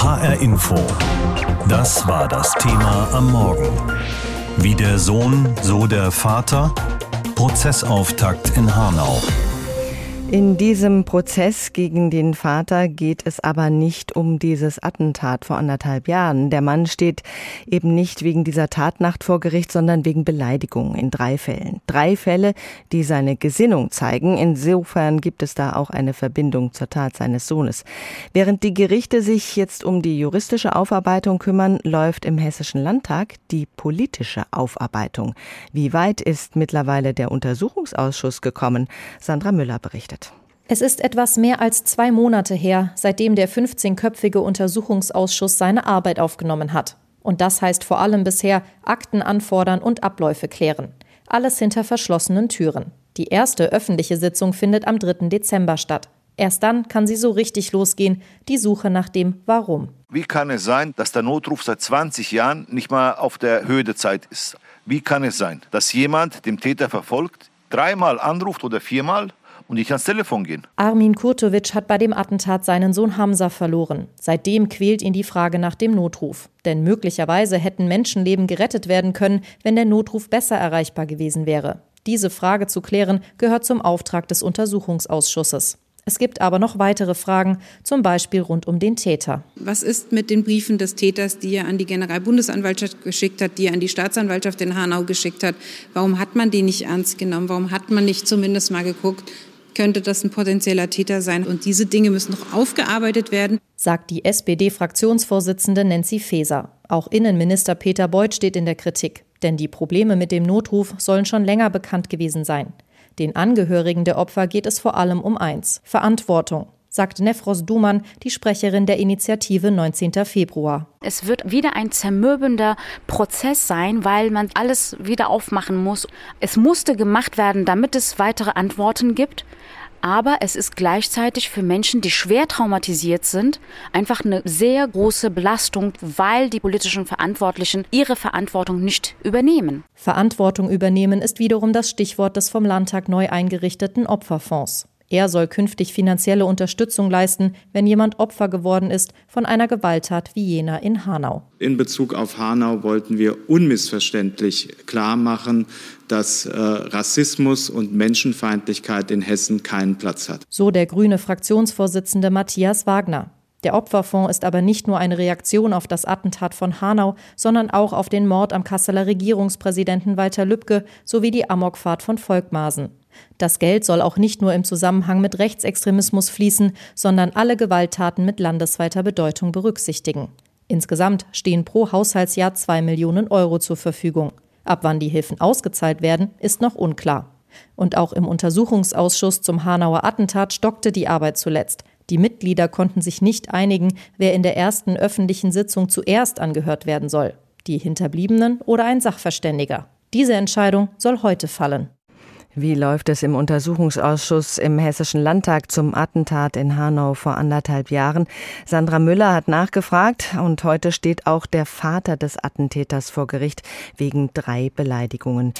HR Info. Das war das Thema am Morgen. Wie der Sohn, so der Vater. Prozessauftakt in Hanau. In diesem Prozess gegen den Vater geht es aber nicht um dieses Attentat vor anderthalb Jahren. Der Mann steht eben nicht wegen dieser Tatnacht vor Gericht, sondern wegen Beleidigung in drei Fällen. Drei Fälle, die seine Gesinnung zeigen. Insofern gibt es da auch eine Verbindung zur Tat seines Sohnes. Während die Gerichte sich jetzt um die juristische Aufarbeitung kümmern, läuft im Hessischen Landtag die politische Aufarbeitung. Wie weit ist mittlerweile der Untersuchungsausschuss gekommen? Sandra Müller berichtet. Es ist etwas mehr als zwei Monate her, seitdem der 15-köpfige Untersuchungsausschuss seine Arbeit aufgenommen hat. Und das heißt vor allem bisher Akten anfordern und Abläufe klären. Alles hinter verschlossenen Türen. Die erste öffentliche Sitzung findet am 3. Dezember statt. Erst dann kann sie so richtig losgehen, die Suche nach dem Warum. Wie kann es sein, dass der Notruf seit 20 Jahren nicht mal auf der Höhe der Zeit ist? Wie kann es sein, dass jemand dem Täter verfolgt, dreimal anruft oder viermal und ich ans Telefon gehen. Armin Kurtovic hat bei dem Attentat seinen Sohn Hamza verloren. Seitdem quält ihn die Frage nach dem Notruf. Denn möglicherweise hätten Menschenleben gerettet werden können, wenn der Notruf besser erreichbar gewesen wäre. Diese Frage zu klären gehört zum Auftrag des Untersuchungsausschusses. Es gibt aber noch weitere Fragen, zum Beispiel rund um den Täter. Was ist mit den Briefen des Täters, die er an die Generalbundesanwaltschaft geschickt hat, die er an die Staatsanwaltschaft in Hanau geschickt hat? Warum hat man die nicht ernst genommen? Warum hat man nicht zumindest mal geguckt, könnte das ein potenzieller Täter sein. Und diese Dinge müssen noch aufgearbeitet werden, sagt die SPD-Fraktionsvorsitzende Nancy Faeser. Auch Innenminister Peter Beuth steht in der Kritik. Denn die Probleme mit dem Notruf sollen schon länger bekannt gewesen sein. Den Angehörigen der Opfer geht es vor allem um eins: Verantwortung sagt Nefros Duman, die Sprecherin der Initiative 19. Februar. Es wird wieder ein zermürbender Prozess sein, weil man alles wieder aufmachen muss. Es musste gemacht werden, damit es weitere Antworten gibt. Aber es ist gleichzeitig für Menschen, die schwer traumatisiert sind, einfach eine sehr große Belastung, weil die politischen Verantwortlichen ihre Verantwortung nicht übernehmen. Verantwortung übernehmen ist wiederum das Stichwort des vom Landtag neu eingerichteten Opferfonds. Er soll künftig finanzielle Unterstützung leisten, wenn jemand Opfer geworden ist von einer Gewalttat wie jener in Hanau. In Bezug auf Hanau wollten wir unmissverständlich klar machen, dass äh, Rassismus und Menschenfeindlichkeit in Hessen keinen Platz hat. So der grüne Fraktionsvorsitzende Matthias Wagner. Der Opferfonds ist aber nicht nur eine Reaktion auf das Attentat von Hanau, sondern auch auf den Mord am Kasseler Regierungspräsidenten Walter Lübcke sowie die Amokfahrt von Volkmaßen. Das Geld soll auch nicht nur im Zusammenhang mit Rechtsextremismus fließen, sondern alle Gewalttaten mit landesweiter Bedeutung berücksichtigen. Insgesamt stehen pro Haushaltsjahr zwei Millionen Euro zur Verfügung. Ab wann die Hilfen ausgezahlt werden, ist noch unklar. Und auch im Untersuchungsausschuss zum Hanauer Attentat stockte die Arbeit zuletzt. Die Mitglieder konnten sich nicht einigen, wer in der ersten öffentlichen Sitzung zuerst angehört werden soll. Die Hinterbliebenen oder ein Sachverständiger. Diese Entscheidung soll heute fallen. Wie läuft es im Untersuchungsausschuss im Hessischen Landtag zum Attentat in Hanau vor anderthalb Jahren? Sandra Müller hat nachgefragt und heute steht auch der Vater des Attentäters vor Gericht wegen drei Beleidigungen.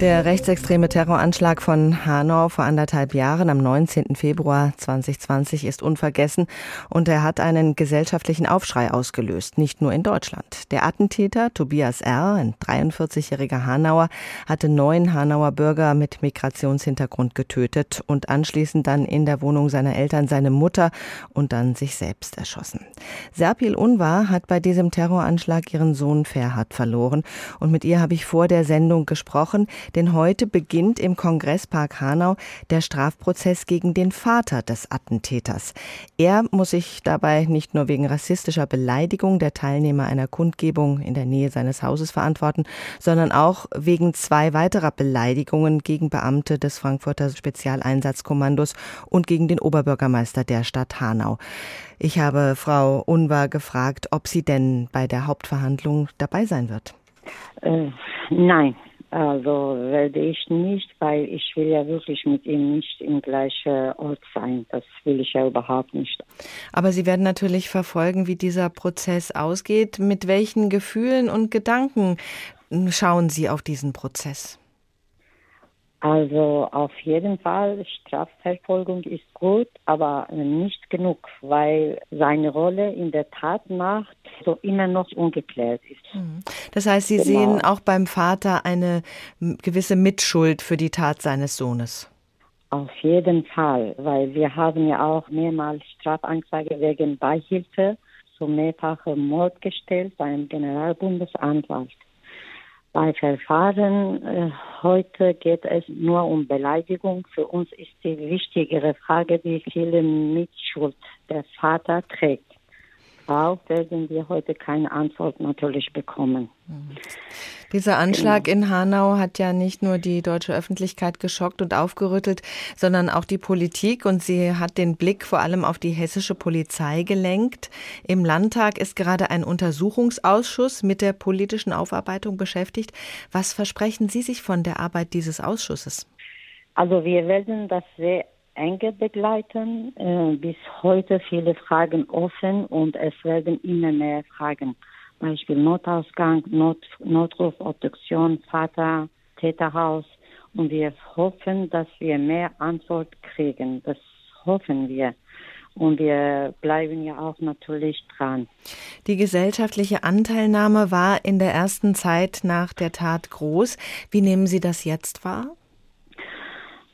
Der rechtsextreme Terroranschlag von Hanau vor anderthalb Jahren am 19. Februar 2020 ist unvergessen und er hat einen gesellschaftlichen Aufschrei ausgelöst, nicht nur in Deutschland. Der Attentäter Tobias R., ein 43-jähriger Hanauer, hatte neun Hanauer Bürger mit Migrationshintergrund getötet und anschließend dann in der Wohnung seiner Eltern seine Mutter und dann sich selbst erschossen. Serpil Unvar hat bei diesem Terroranschlag ihren Sohn Ferhat verloren und mit ihr habe ich vor der Sendung gesprochen denn heute beginnt im Kongresspark Hanau der Strafprozess gegen den Vater des Attentäters. Er muss sich dabei nicht nur wegen rassistischer Beleidigung der Teilnehmer einer Kundgebung in der Nähe seines Hauses verantworten, sondern auch wegen zwei weiterer Beleidigungen gegen Beamte des Frankfurter Spezialeinsatzkommandos und gegen den Oberbürgermeister der Stadt Hanau. Ich habe Frau Unvar gefragt, ob sie denn bei der Hauptverhandlung dabei sein wird. Äh, nein, also werde ich nicht, weil ich will ja wirklich mit ihm nicht im gleichen Ort sein. Das will ich ja überhaupt nicht. Aber Sie werden natürlich verfolgen, wie dieser Prozess ausgeht. Mit welchen Gefühlen und Gedanken schauen Sie auf diesen Prozess? Also auf jeden Fall, Strafverfolgung ist gut, aber nicht genug, weil seine Rolle in der Tatnacht so immer noch ungeklärt ist. Mhm. Das heißt, Sie genau. sehen auch beim Vater eine gewisse Mitschuld für die Tat seines Sohnes. Auf jeden Fall, weil wir haben ja auch mehrmals Strafanzeige wegen Beihilfe zum mehrfachen Mord gestellt beim Generalbundesanwalt. Bei Verfahren äh, heute geht es nur um Beleidigung. Für uns ist die wichtigere Frage, wie viele Mitschuld der Vater trägt. Darauf werden wir heute keine Antwort natürlich bekommen. Dieser Anschlag genau. in Hanau hat ja nicht nur die deutsche Öffentlichkeit geschockt und aufgerüttelt, sondern auch die Politik und sie hat den Blick vor allem auf die hessische Polizei gelenkt. Im Landtag ist gerade ein Untersuchungsausschuss mit der politischen Aufarbeitung beschäftigt. Was versprechen Sie sich von der Arbeit dieses Ausschusses? Also wir werden das sehr enge begleiten. Äh, bis heute viele Fragen offen und es werden immer mehr Fragen. Beispiel Notausgang, Not, Notruf, Obduktion, Vater, Täterhaus. Und wir hoffen, dass wir mehr Antwort kriegen. Das hoffen wir. Und wir bleiben ja auch natürlich dran. Die gesellschaftliche Anteilnahme war in der ersten Zeit nach der Tat groß. Wie nehmen Sie das jetzt wahr?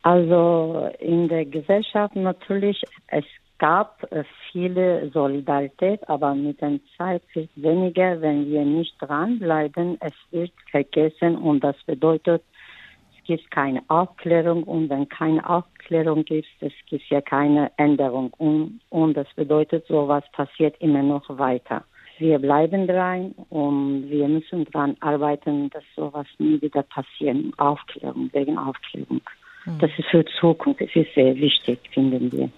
Also in der Gesellschaft natürlich, es gab äh, viele Solidarität, aber mit der Zeit wird weniger, wenn wir nicht dranbleiben. Es wird vergessen und das bedeutet, es gibt keine Aufklärung und wenn keine Aufklärung gibt, es gibt ja keine Änderung und, und das bedeutet, sowas passiert immer noch weiter. Wir bleiben dran und wir müssen daran arbeiten, dass sowas nie wieder passiert. Aufklärung, wegen Aufklärung. Das ist für die Zukunft, das ist sehr wichtig, finden wir.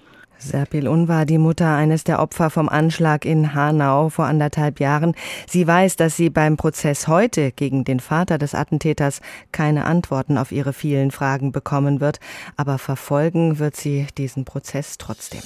Serpil Unvar, die Mutter eines der Opfer vom Anschlag in Hanau vor anderthalb Jahren. Sie weiß, dass sie beim Prozess heute gegen den Vater des Attentäters keine Antworten auf ihre vielen Fragen bekommen wird, aber verfolgen wird sie diesen Prozess trotzdem.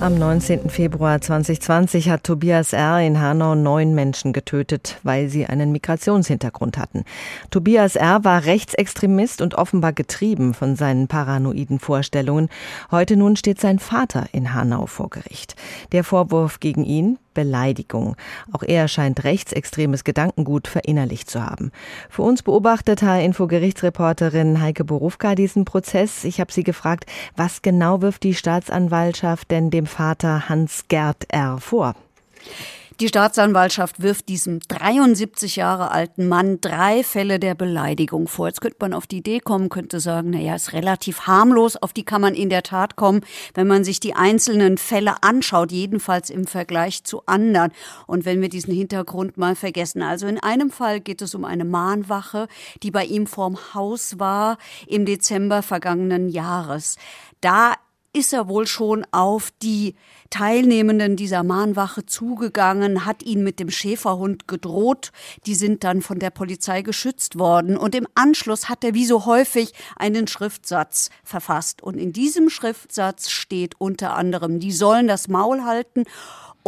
Am 19. Februar 2020 hat Tobias R. in Hanau neun Menschen getötet, weil sie einen Migrationshintergrund hatten. Tobias R. war Rechtsextremist und offenbar getrieben von seinen paranoiden Vorstellungen. Heute nun steht sein Vater in Hanau vor Gericht. Der Vorwurf gegen ihn, Beleidigung. Auch er scheint rechtsextremes Gedankengut verinnerlicht zu haben. Für uns beobachtet H-Info-Gerichtsreporterin Heike Borufka diesen Prozess. Ich habe sie gefragt, was genau wirft die Staatsanwaltschaft denn dem Vater Hans Gerd R. vor? Die Staatsanwaltschaft wirft diesem 73 Jahre alten Mann drei Fälle der Beleidigung vor. Jetzt könnte man auf die Idee kommen, könnte sagen, naja, ist relativ harmlos. Auf die kann man in der Tat kommen, wenn man sich die einzelnen Fälle anschaut, jedenfalls im Vergleich zu anderen. Und wenn wir diesen Hintergrund mal vergessen. Also in einem Fall geht es um eine Mahnwache, die bei ihm vorm Haus war im Dezember vergangenen Jahres. Da ist er wohl schon auf die Teilnehmenden dieser Mahnwache zugegangen, hat ihn mit dem Schäferhund gedroht. Die sind dann von der Polizei geschützt worden. Und im Anschluss hat er wie so häufig einen Schriftsatz verfasst. Und in diesem Schriftsatz steht unter anderem, die sollen das Maul halten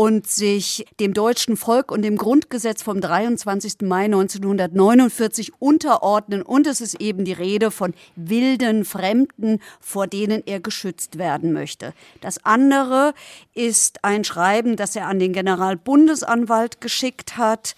und sich dem deutschen Volk und dem Grundgesetz vom 23. Mai 1949 unterordnen. Und es ist eben die Rede von wilden Fremden, vor denen er geschützt werden möchte. Das andere ist ein Schreiben, das er an den Generalbundesanwalt geschickt hat.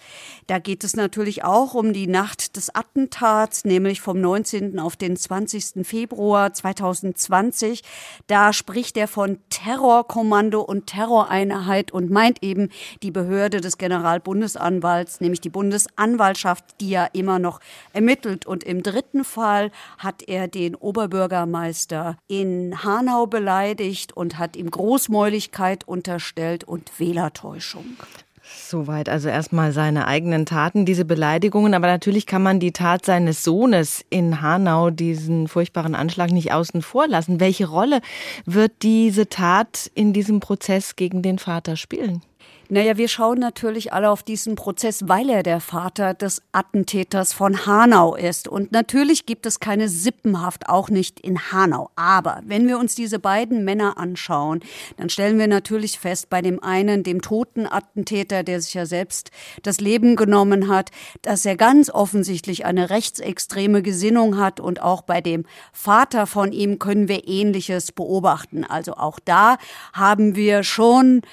Da geht es natürlich auch um die Nacht des Attentats, nämlich vom 19. auf den 20. Februar 2020. Da spricht er von Terrorkommando und Terroreinheit und meint eben die Behörde des Generalbundesanwalts, nämlich die Bundesanwaltschaft, die ja immer noch ermittelt. Und im dritten Fall hat er den Oberbürgermeister in Hanau beleidigt und hat ihm Großmäuligkeit unterstellt und Wählertäuschung. Soweit also erstmal seine eigenen Taten, diese Beleidigungen. Aber natürlich kann man die Tat seines Sohnes in Hanau, diesen furchtbaren Anschlag, nicht außen vor lassen. Welche Rolle wird diese Tat in diesem Prozess gegen den Vater spielen? Naja, wir schauen natürlich alle auf diesen Prozess, weil er der Vater des Attentäters von Hanau ist. Und natürlich gibt es keine Sippenhaft, auch nicht in Hanau. Aber wenn wir uns diese beiden Männer anschauen, dann stellen wir natürlich fest, bei dem einen, dem toten Attentäter, der sich ja selbst das Leben genommen hat, dass er ganz offensichtlich eine rechtsextreme Gesinnung hat. Und auch bei dem Vater von ihm können wir Ähnliches beobachten. Also auch da haben wir schon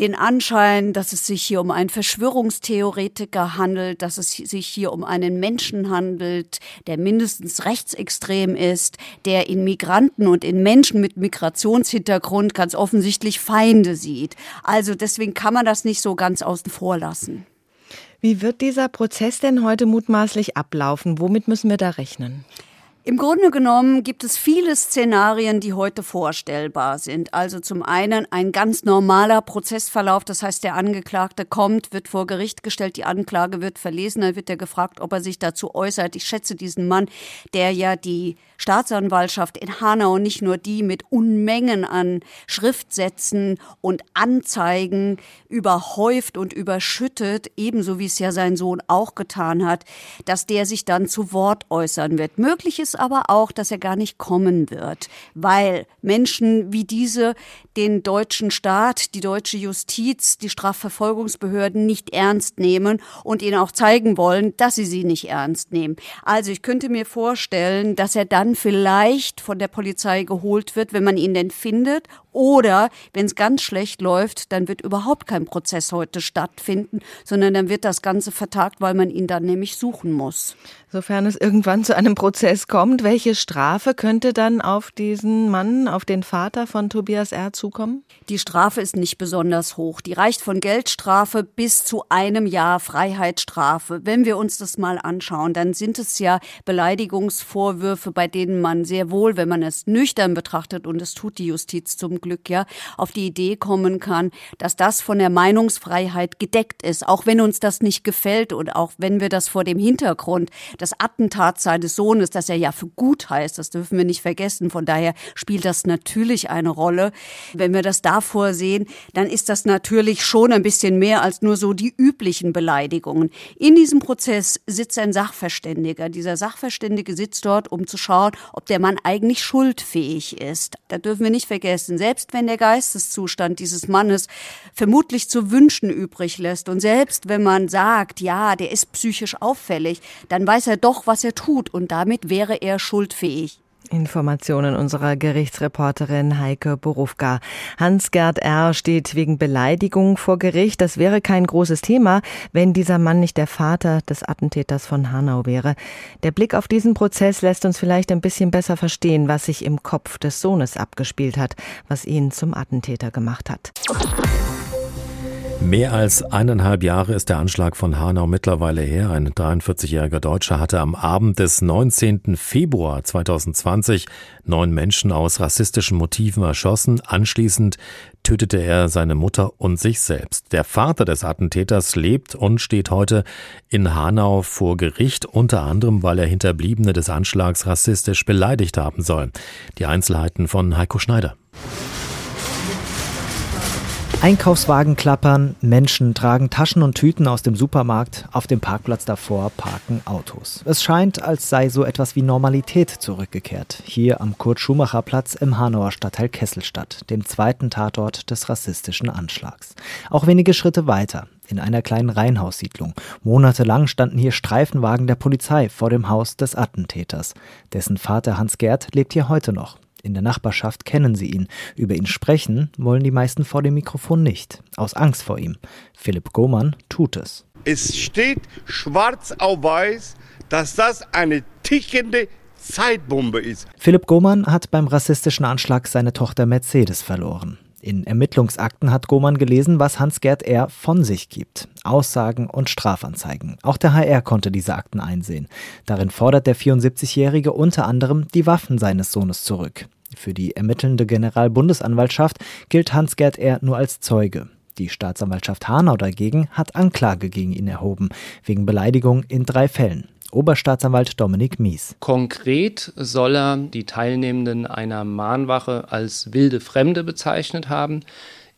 den Anschein, dass es sich hier um einen Verschwörungstheoretiker handelt, dass es sich hier um einen Menschen handelt, der mindestens rechtsextrem ist, der in Migranten und in Menschen mit Migrationshintergrund ganz offensichtlich Feinde sieht. Also deswegen kann man das nicht so ganz außen vor lassen. Wie wird dieser Prozess denn heute mutmaßlich ablaufen? Womit müssen wir da rechnen? Im Grunde genommen gibt es viele Szenarien, die heute vorstellbar sind. Also zum einen ein ganz normaler Prozessverlauf, das heißt, der Angeklagte kommt, wird vor Gericht gestellt, die Anklage wird verlesen, dann wird er gefragt, ob er sich dazu äußert. Ich schätze diesen Mann, der ja die Staatsanwaltschaft in Hanau nicht nur die mit Unmengen an Schriftsätzen und Anzeigen überhäuft und überschüttet, ebenso wie es ja sein Sohn auch getan hat, dass der sich dann zu Wort äußern wird. Möglich ist aber auch, dass er gar nicht kommen wird, weil Menschen wie diese den deutschen Staat, die deutsche Justiz, die Strafverfolgungsbehörden nicht ernst nehmen und ihnen auch zeigen wollen, dass sie sie nicht ernst nehmen. Also ich könnte mir vorstellen, dass er dann vielleicht von der Polizei geholt wird, wenn man ihn denn findet oder wenn es ganz schlecht läuft, dann wird überhaupt kein Prozess heute stattfinden, sondern dann wird das Ganze vertagt, weil man ihn dann nämlich suchen muss. Sofern es irgendwann zu einem Prozess kommt, welche Strafe könnte dann auf diesen Mann, auf den Vater von Tobias R. zukommen? Die Strafe ist nicht besonders hoch. Die reicht von Geldstrafe bis zu einem Jahr Freiheitsstrafe. Wenn wir uns das mal anschauen, dann sind es ja Beleidigungsvorwürfe, bei denen man sehr wohl, wenn man es nüchtern betrachtet, und es tut die Justiz zum Glück, Glück ja auf die Idee kommen kann, dass das von der Meinungsfreiheit gedeckt ist, auch wenn uns das nicht gefällt und auch wenn wir das vor dem Hintergrund des Attentats seines Sohnes, das er ja für gut heißt, das dürfen wir nicht vergessen. Von daher spielt das natürlich eine Rolle. Wenn wir das davor sehen, dann ist das natürlich schon ein bisschen mehr als nur so die üblichen Beleidigungen. In diesem Prozess sitzt ein Sachverständiger. Dieser Sachverständige sitzt dort, um zu schauen, ob der Mann eigentlich schuldfähig ist. Da dürfen wir nicht vergessen, selbst selbst wenn der Geisteszustand dieses Mannes vermutlich zu wünschen übrig lässt und selbst wenn man sagt, ja, der ist psychisch auffällig, dann weiß er doch, was er tut und damit wäre er schuldfähig. Informationen unserer Gerichtsreporterin Heike Borufka. Hans-Gerd R. steht wegen Beleidigung vor Gericht. Das wäre kein großes Thema, wenn dieser Mann nicht der Vater des Attentäters von Hanau wäre. Der Blick auf diesen Prozess lässt uns vielleicht ein bisschen besser verstehen, was sich im Kopf des Sohnes abgespielt hat, was ihn zum Attentäter gemacht hat. Mehr als eineinhalb Jahre ist der Anschlag von Hanau mittlerweile her. Ein 43-jähriger Deutscher hatte am Abend des 19. Februar 2020 neun Menschen aus rassistischen Motiven erschossen. Anschließend tötete er seine Mutter und sich selbst. Der Vater des Attentäters lebt und steht heute in Hanau vor Gericht, unter anderem, weil er Hinterbliebene des Anschlags rassistisch beleidigt haben soll. Die Einzelheiten von Heiko Schneider. Einkaufswagen klappern, Menschen tragen Taschen und Tüten aus dem Supermarkt, auf dem Parkplatz davor parken Autos. Es scheint, als sei so etwas wie Normalität zurückgekehrt, hier am Kurt-Schumacher-Platz im Hanauer Stadtteil Kesselstadt, dem zweiten Tatort des rassistischen Anschlags. Auch wenige Schritte weiter, in einer kleinen Reihenhaussiedlung. Monatelang standen hier Streifenwagen der Polizei vor dem Haus des Attentäters. Dessen Vater Hans Gerd lebt hier heute noch. In der Nachbarschaft kennen sie ihn. Über ihn sprechen wollen die meisten vor dem Mikrofon nicht. Aus Angst vor ihm. Philipp Gohmann tut es. Es steht schwarz auf weiß, dass das eine tickende Zeitbombe ist. Philipp Gohmann hat beim rassistischen Anschlag seine Tochter Mercedes verloren. In Ermittlungsakten hat Gohmann gelesen, was Hans-Gerd R. von sich gibt. Aussagen und Strafanzeigen. Auch der HR konnte diese Akten einsehen. Darin fordert der 74-Jährige unter anderem die Waffen seines Sohnes zurück. Für die ermittelnde Generalbundesanwaltschaft gilt Hans-Gerd R. nur als Zeuge. Die Staatsanwaltschaft Hanau dagegen hat Anklage gegen ihn erhoben, wegen Beleidigung in drei Fällen. Oberstaatsanwalt Dominik Mies. Konkret soll er die Teilnehmenden einer Mahnwache als wilde Fremde bezeichnet haben.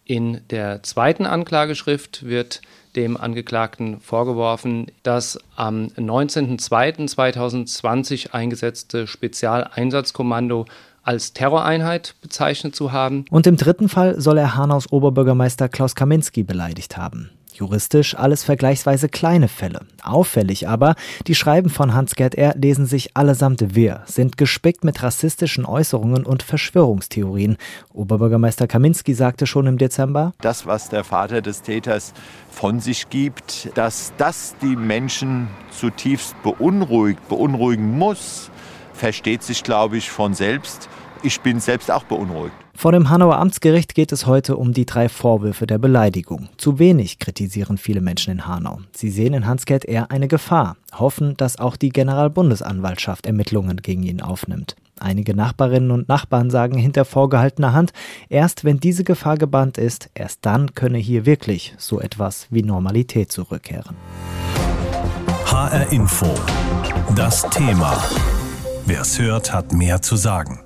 In der zweiten Anklageschrift wird dem Angeklagten vorgeworfen, das am 19.02.2020 eingesetzte Spezialeinsatzkommando als Terroreinheit bezeichnet zu haben. Und im dritten Fall soll er Hanaus Oberbürgermeister Klaus Kaminski beleidigt haben. Juristisch alles vergleichsweise kleine Fälle. Auffällig aber, die Schreiben von Hans-Gerd R. lesen sich allesamt wirr, sind gespickt mit rassistischen Äußerungen und Verschwörungstheorien. Oberbürgermeister Kaminski sagte schon im Dezember, das, was der Vater des Täters von sich gibt, dass das die Menschen zutiefst beunruhigt, beunruhigen muss, versteht sich, glaube ich, von selbst. Ich bin selbst auch beunruhigt. Vor dem Hanauer Amtsgericht geht es heute um die drei Vorwürfe der Beleidigung. Zu wenig kritisieren viele Menschen in Hanau. Sie sehen in Hans-Gerd eher eine Gefahr, hoffen, dass auch die Generalbundesanwaltschaft Ermittlungen gegen ihn aufnimmt. Einige Nachbarinnen und Nachbarn sagen hinter vorgehaltener Hand, erst wenn diese Gefahr gebannt ist, erst dann könne hier wirklich so etwas wie Normalität zurückkehren. HR Info. Das Thema. Wer es hört, hat mehr zu sagen.